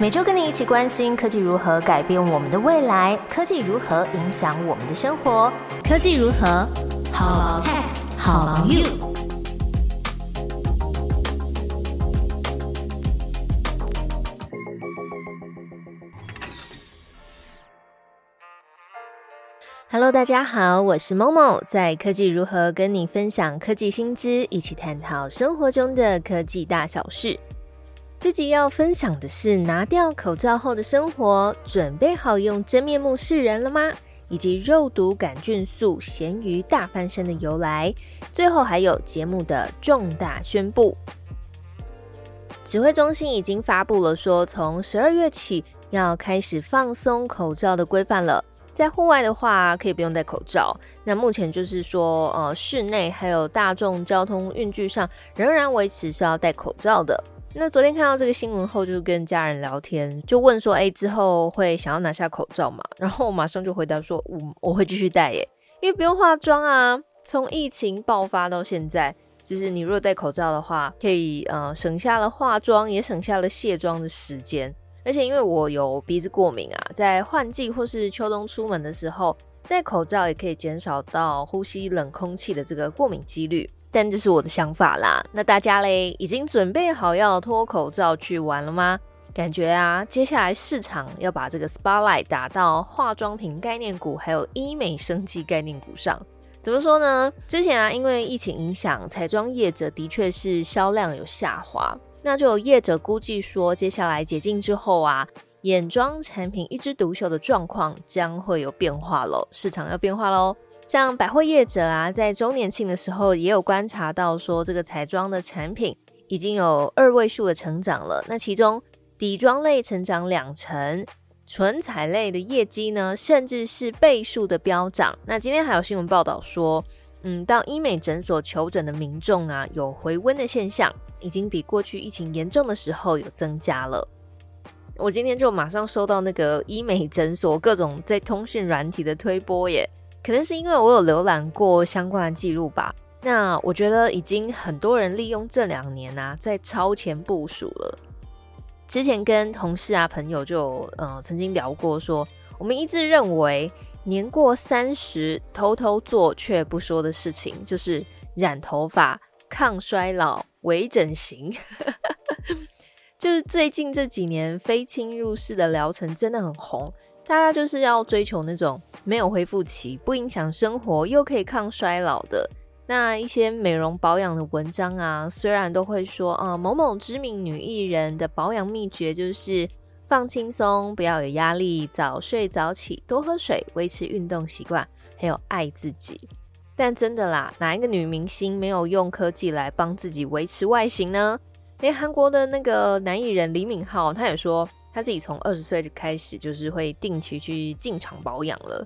每周跟你一起关心科技如何改变我们的未来，科技如何影响我们的生活，科技如何好 tech 好 you。Hello，大家好，我是某某，在科技如何跟你分享科技新知，一起探讨生活中的科技大小事。这集要分享的是拿掉口罩后的生活，准备好用真面目示人了吗？以及肉毒杆菌素咸鱼大翻身的由来。最后还有节目的重大宣布，指挥中心已经发布了，说从十二月起要开始放松口罩的规范了。在户外的话，可以不用戴口罩。那目前就是说，呃，室内还有大众交通运具上，仍然维持是要戴口罩的。那昨天看到这个新闻后，就跟家人聊天，就问说：“哎，之后会想要拿下口罩吗？”然后我马上就回答说：“我我会继续戴耶，因为不用化妆啊。从疫情爆发到现在，就是你如果戴口罩的话，可以呃省下了化妆，也省下了卸妆的时间。而且因为我有鼻子过敏啊，在换季或是秋冬出门的时候，戴口罩也可以减少到呼吸冷空气的这个过敏几率。”但这是我的想法啦。那大家嘞，已经准备好要脱口罩去玩了吗？感觉啊，接下来市场要把这个 spotlight 打到化妆品概念股，还有医美生技概念股上。怎么说呢？之前啊，因为疫情影响，彩妆业者的确是销量有下滑。那就有业者估计说，接下来解禁之后啊，眼妆产品一枝独秀的状况将会有变化喽，市场要变化喽。像百货业者啊，在周年庆的时候也有观察到，说这个彩妆的产品已经有二位数的成长了。那其中底妆类成长两成，纯彩类的业绩呢，甚至是倍数的飙涨。那今天还有新闻报道说，嗯，到医美诊所求诊的民众啊，有回温的现象，已经比过去疫情严重的时候有增加了。我今天就马上收到那个医美诊所各种在通讯软体的推播耶。可能是因为我有浏览过相关的记录吧。那我觉得已经很多人利用这两年啊，在超前部署了。之前跟同事啊、朋友就呃曾经聊过，说我们一致认为，年过三十偷偷做却不说的事情，就是染头发、抗衰老、微整形。就是最近这几年非侵入式的疗程真的很红。大家就是要追求那种没有恢复期、不影响生活又可以抗衰老的那一些美容保养的文章啊。虽然都会说啊，某某知名女艺人的保养秘诀就是放轻松，不要有压力，早睡早起，多喝水，维持运动习惯，还有爱自己。但真的啦，哪一个女明星没有用科技来帮自己维持外形呢？连韩国的那个男艺人李敏镐，他也说。他自己从二十岁就开始，就是会定期去进场保养了，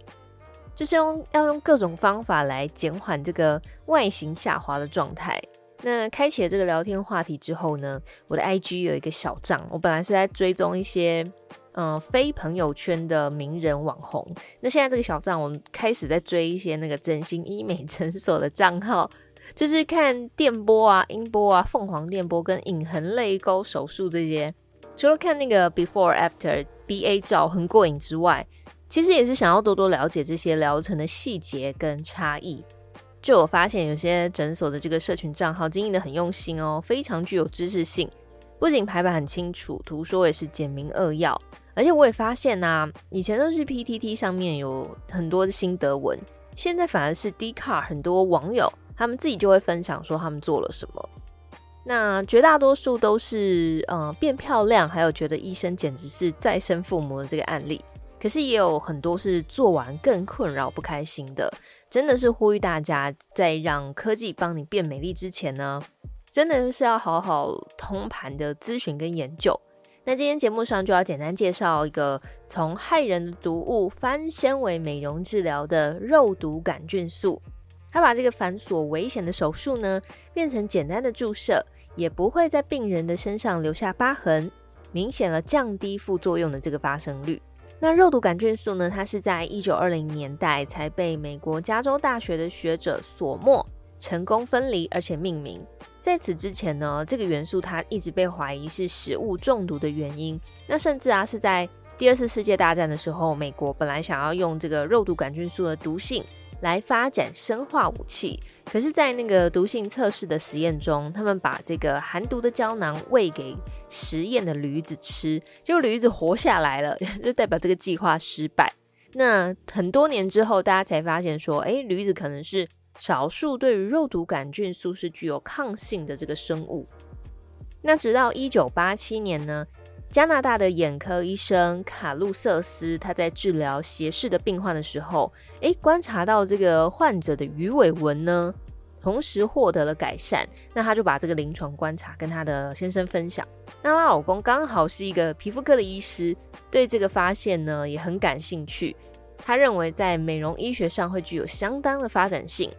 就是用要用各种方法来减缓这个外形下滑的状态。那开启了这个聊天话题之后呢，我的 IG 有一个小账，我本来是在追踪一些嗯非朋友圈的名人网红，那现在这个小账我开始在追一些那个整形医美诊所的账号，就是看电波啊、音波啊、凤凰电波跟隐痕泪沟手术这些。除了看那个 before after B A 照很过瘾之外，其实也是想要多多了解这些疗程的细节跟差异。就我发现，有些诊所的这个社群账号经营的很用心哦，非常具有知识性，不仅排版很清楚，图说也是简明扼要。而且我也发现呐，以前都是 P T T 上面有很多的心得文，现在反而是 D Car 很多网友他们自己就会分享说他们做了什么。那绝大多数都是呃变漂亮，还有觉得医生简直是再生父母的这个案例。可是也有很多是做完更困扰、不开心的。真的是呼吁大家，在让科技帮你变美丽之前呢，真的是要好好通盘的咨询跟研究。那今天节目上就要简单介绍一个从害人的毒物翻身为美容治疗的肉毒杆菌素。它把这个繁琐危险的手术呢，变成简单的注射。也不会在病人的身上留下疤痕，明显了降低副作用的这个发生率。那肉毒杆菌素呢？它是在一九二零年代才被美国加州大学的学者索莫成功分离而且命名。在此之前呢，这个元素它一直被怀疑是食物中毒的原因。那甚至啊，是在第二次世界大战的时候，美国本来想要用这个肉毒杆菌素的毒性来发展生化武器，可是，在那个毒性测试的实验中，他们把这个含毒的胶囊喂给实验的驴子吃，结果驴子活下来了，就代表这个计划失败。那很多年之后，大家才发现说，哎，驴子可能是。少数对于肉毒杆菌素是具有抗性的这个生物。那直到一九八七年呢，加拿大的眼科医生卡路瑟斯他在治疗斜视的病患的时候，诶，观察到这个患者的鱼尾纹呢，同时获得了改善。那他就把这个临床观察跟他的先生分享。那她老公刚好是一个皮肤科的医师，对这个发现呢也很感兴趣。他认为在美容医学上会具有相当的发展性。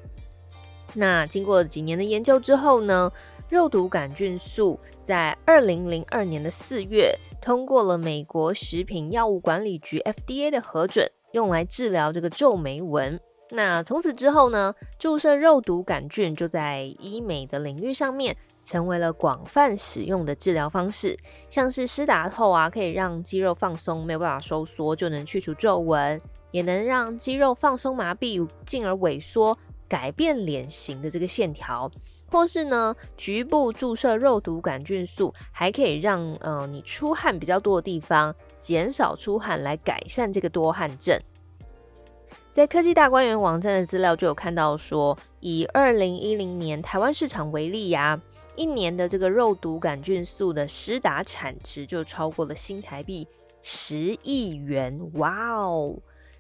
那经过几年的研究之后呢，肉毒杆菌素在二零零二年的四月通过了美国食品药物管理局 FDA 的核准，用来治疗这个皱眉纹。那从此之后呢，注射肉毒杆菌就在医美的领域上面成为了广泛使用的治疗方式。像是施打后啊，可以让肌肉放松，没有办法收缩，就能去除皱纹。也能让肌肉放松麻痹，进而萎缩，改变脸型的这个线条，或是呢局部注射肉毒杆菌素，还可以让呃你出汗比较多的地方减少出汗，来改善这个多汗症。在科技大观园网站的资料就有看到说，以二零一零年台湾市场为例呀，一年的这个肉毒杆菌素的施打产值就超过了新台币十亿元，哇哦！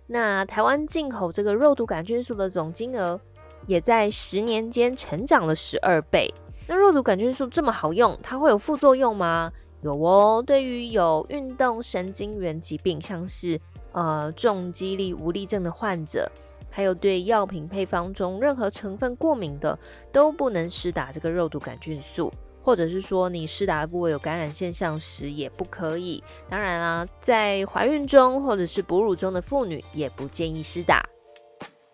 那台湾进口这个肉毒杆菌素的总金额，也在十年间成长了十二倍。那肉毒杆菌素这么好用，它会有副作用吗？有哦，对于有运动神经元疾病，像是呃重肌力无力症的患者，还有对药品配方中任何成分过敏的，都不能施打这个肉毒杆菌素。或者是说你施打的部位有感染现象时也不可以。当然啦，在怀孕中或者是哺乳中的妇女也不建议施打。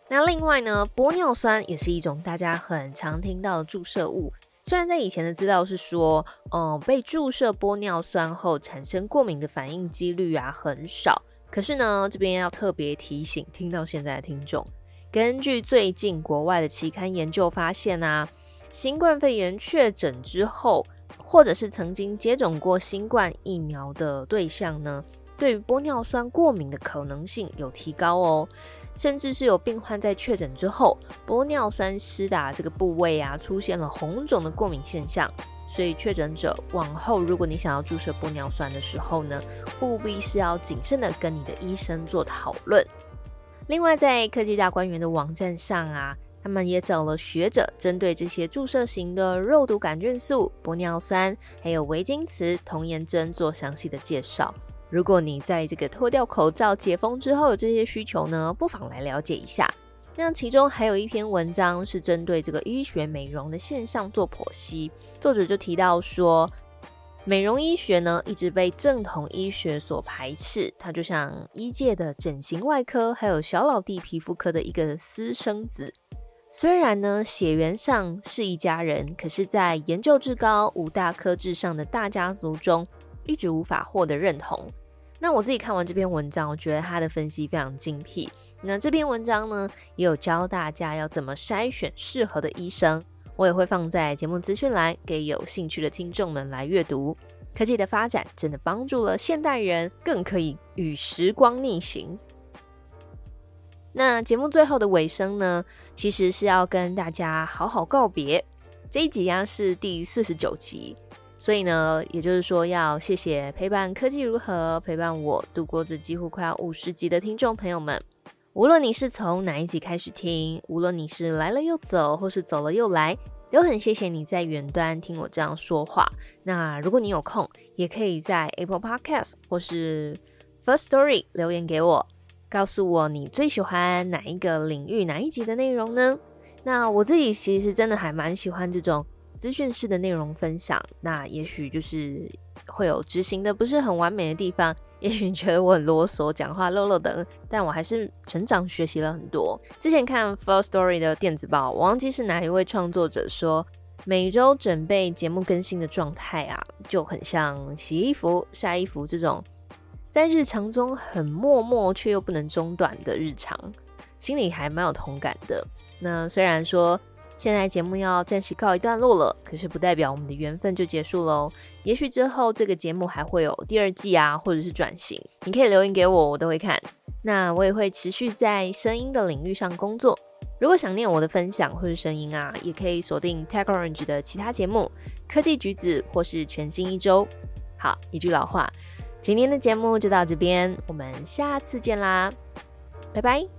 那另外呢，玻尿酸也是一种大家很常听到的注射物。虽然在以前的资料是说，嗯，被注射玻尿酸后产生过敏的反应几率啊很少。可是呢，这边要特别提醒听到现在的听众，根据最近国外的期刊研究发现啊。新冠肺炎确诊之后，或者是曾经接种过新冠疫苗的对象呢，对于玻尿酸过敏的可能性有提高哦。甚至是有病患在确诊之后，玻尿酸施打这个部位啊，出现了红肿的过敏现象。所以确诊者往后，如果你想要注射玻尿酸的时候呢，务必是要谨慎的跟你的医生做讨论。另外，在科技大观园的网站上啊。他们也找了学者，针对这些注射型的肉毒杆菌素、玻尿酸，还有维金瓷、童颜针做详细的介绍。如果你在这个脱掉口罩解封之后有这些需求呢，不妨来了解一下。那其中还有一篇文章是针对这个医学美容的现象做剖析，作者就提到说，美容医学呢一直被正统医学所排斥，它就像医界的整形外科，还有小老弟皮肤科的一个私生子。虽然呢，血缘上是一家人，可是，在研究至高、五大科至上的大家族中，一直无法获得认同。那我自己看完这篇文章，我觉得他的分析非常精辟。那这篇文章呢，也有教大家要怎么筛选适合的医生，我也会放在节目资讯栏，给有兴趣的听众们来阅读。科技的发展真的帮助了现代人，更可以与时光逆行。那节目最后的尾声呢，其实是要跟大家好好告别。这一集呀是第四十九集，所以呢，也就是说要谢谢陪伴科技如何陪伴我度过这几乎快要五十集的听众朋友们。无论你是从哪一集开始听，无论你是来了又走，或是走了又来，都很谢谢你在远端听我这样说话。那如果你有空，也可以在 Apple Podcast 或是 First Story 留言给我。告诉我你最喜欢哪一个领域哪一集的内容呢？那我自己其实真的还蛮喜欢这种资讯式的内容分享。那也许就是会有执行的不是很完美的地方，也许你觉得我很啰嗦，讲话漏漏等，但我还是成长学习了很多。之前看 Full Story 的电子报，我忘记是哪一位创作者说，每周准备节目更新的状态啊，就很像洗衣服、晒衣服这种，在日常中很默默却又不能中断的日常，心里还蛮有同感的。那虽然说。现在节目要暂时告一段落了，可是不代表我们的缘分就结束喽。也许之后这个节目还会有第二季啊，或者是转型，你可以留言给我，我都会看。那我也会持续在声音的领域上工作。如果想念我的分享或是声音啊，也可以锁定 Tech Orange 的其他节目，科技橘子或是全新一周。好，一句老话，今天的节目就到这边，我们下次见啦，拜拜。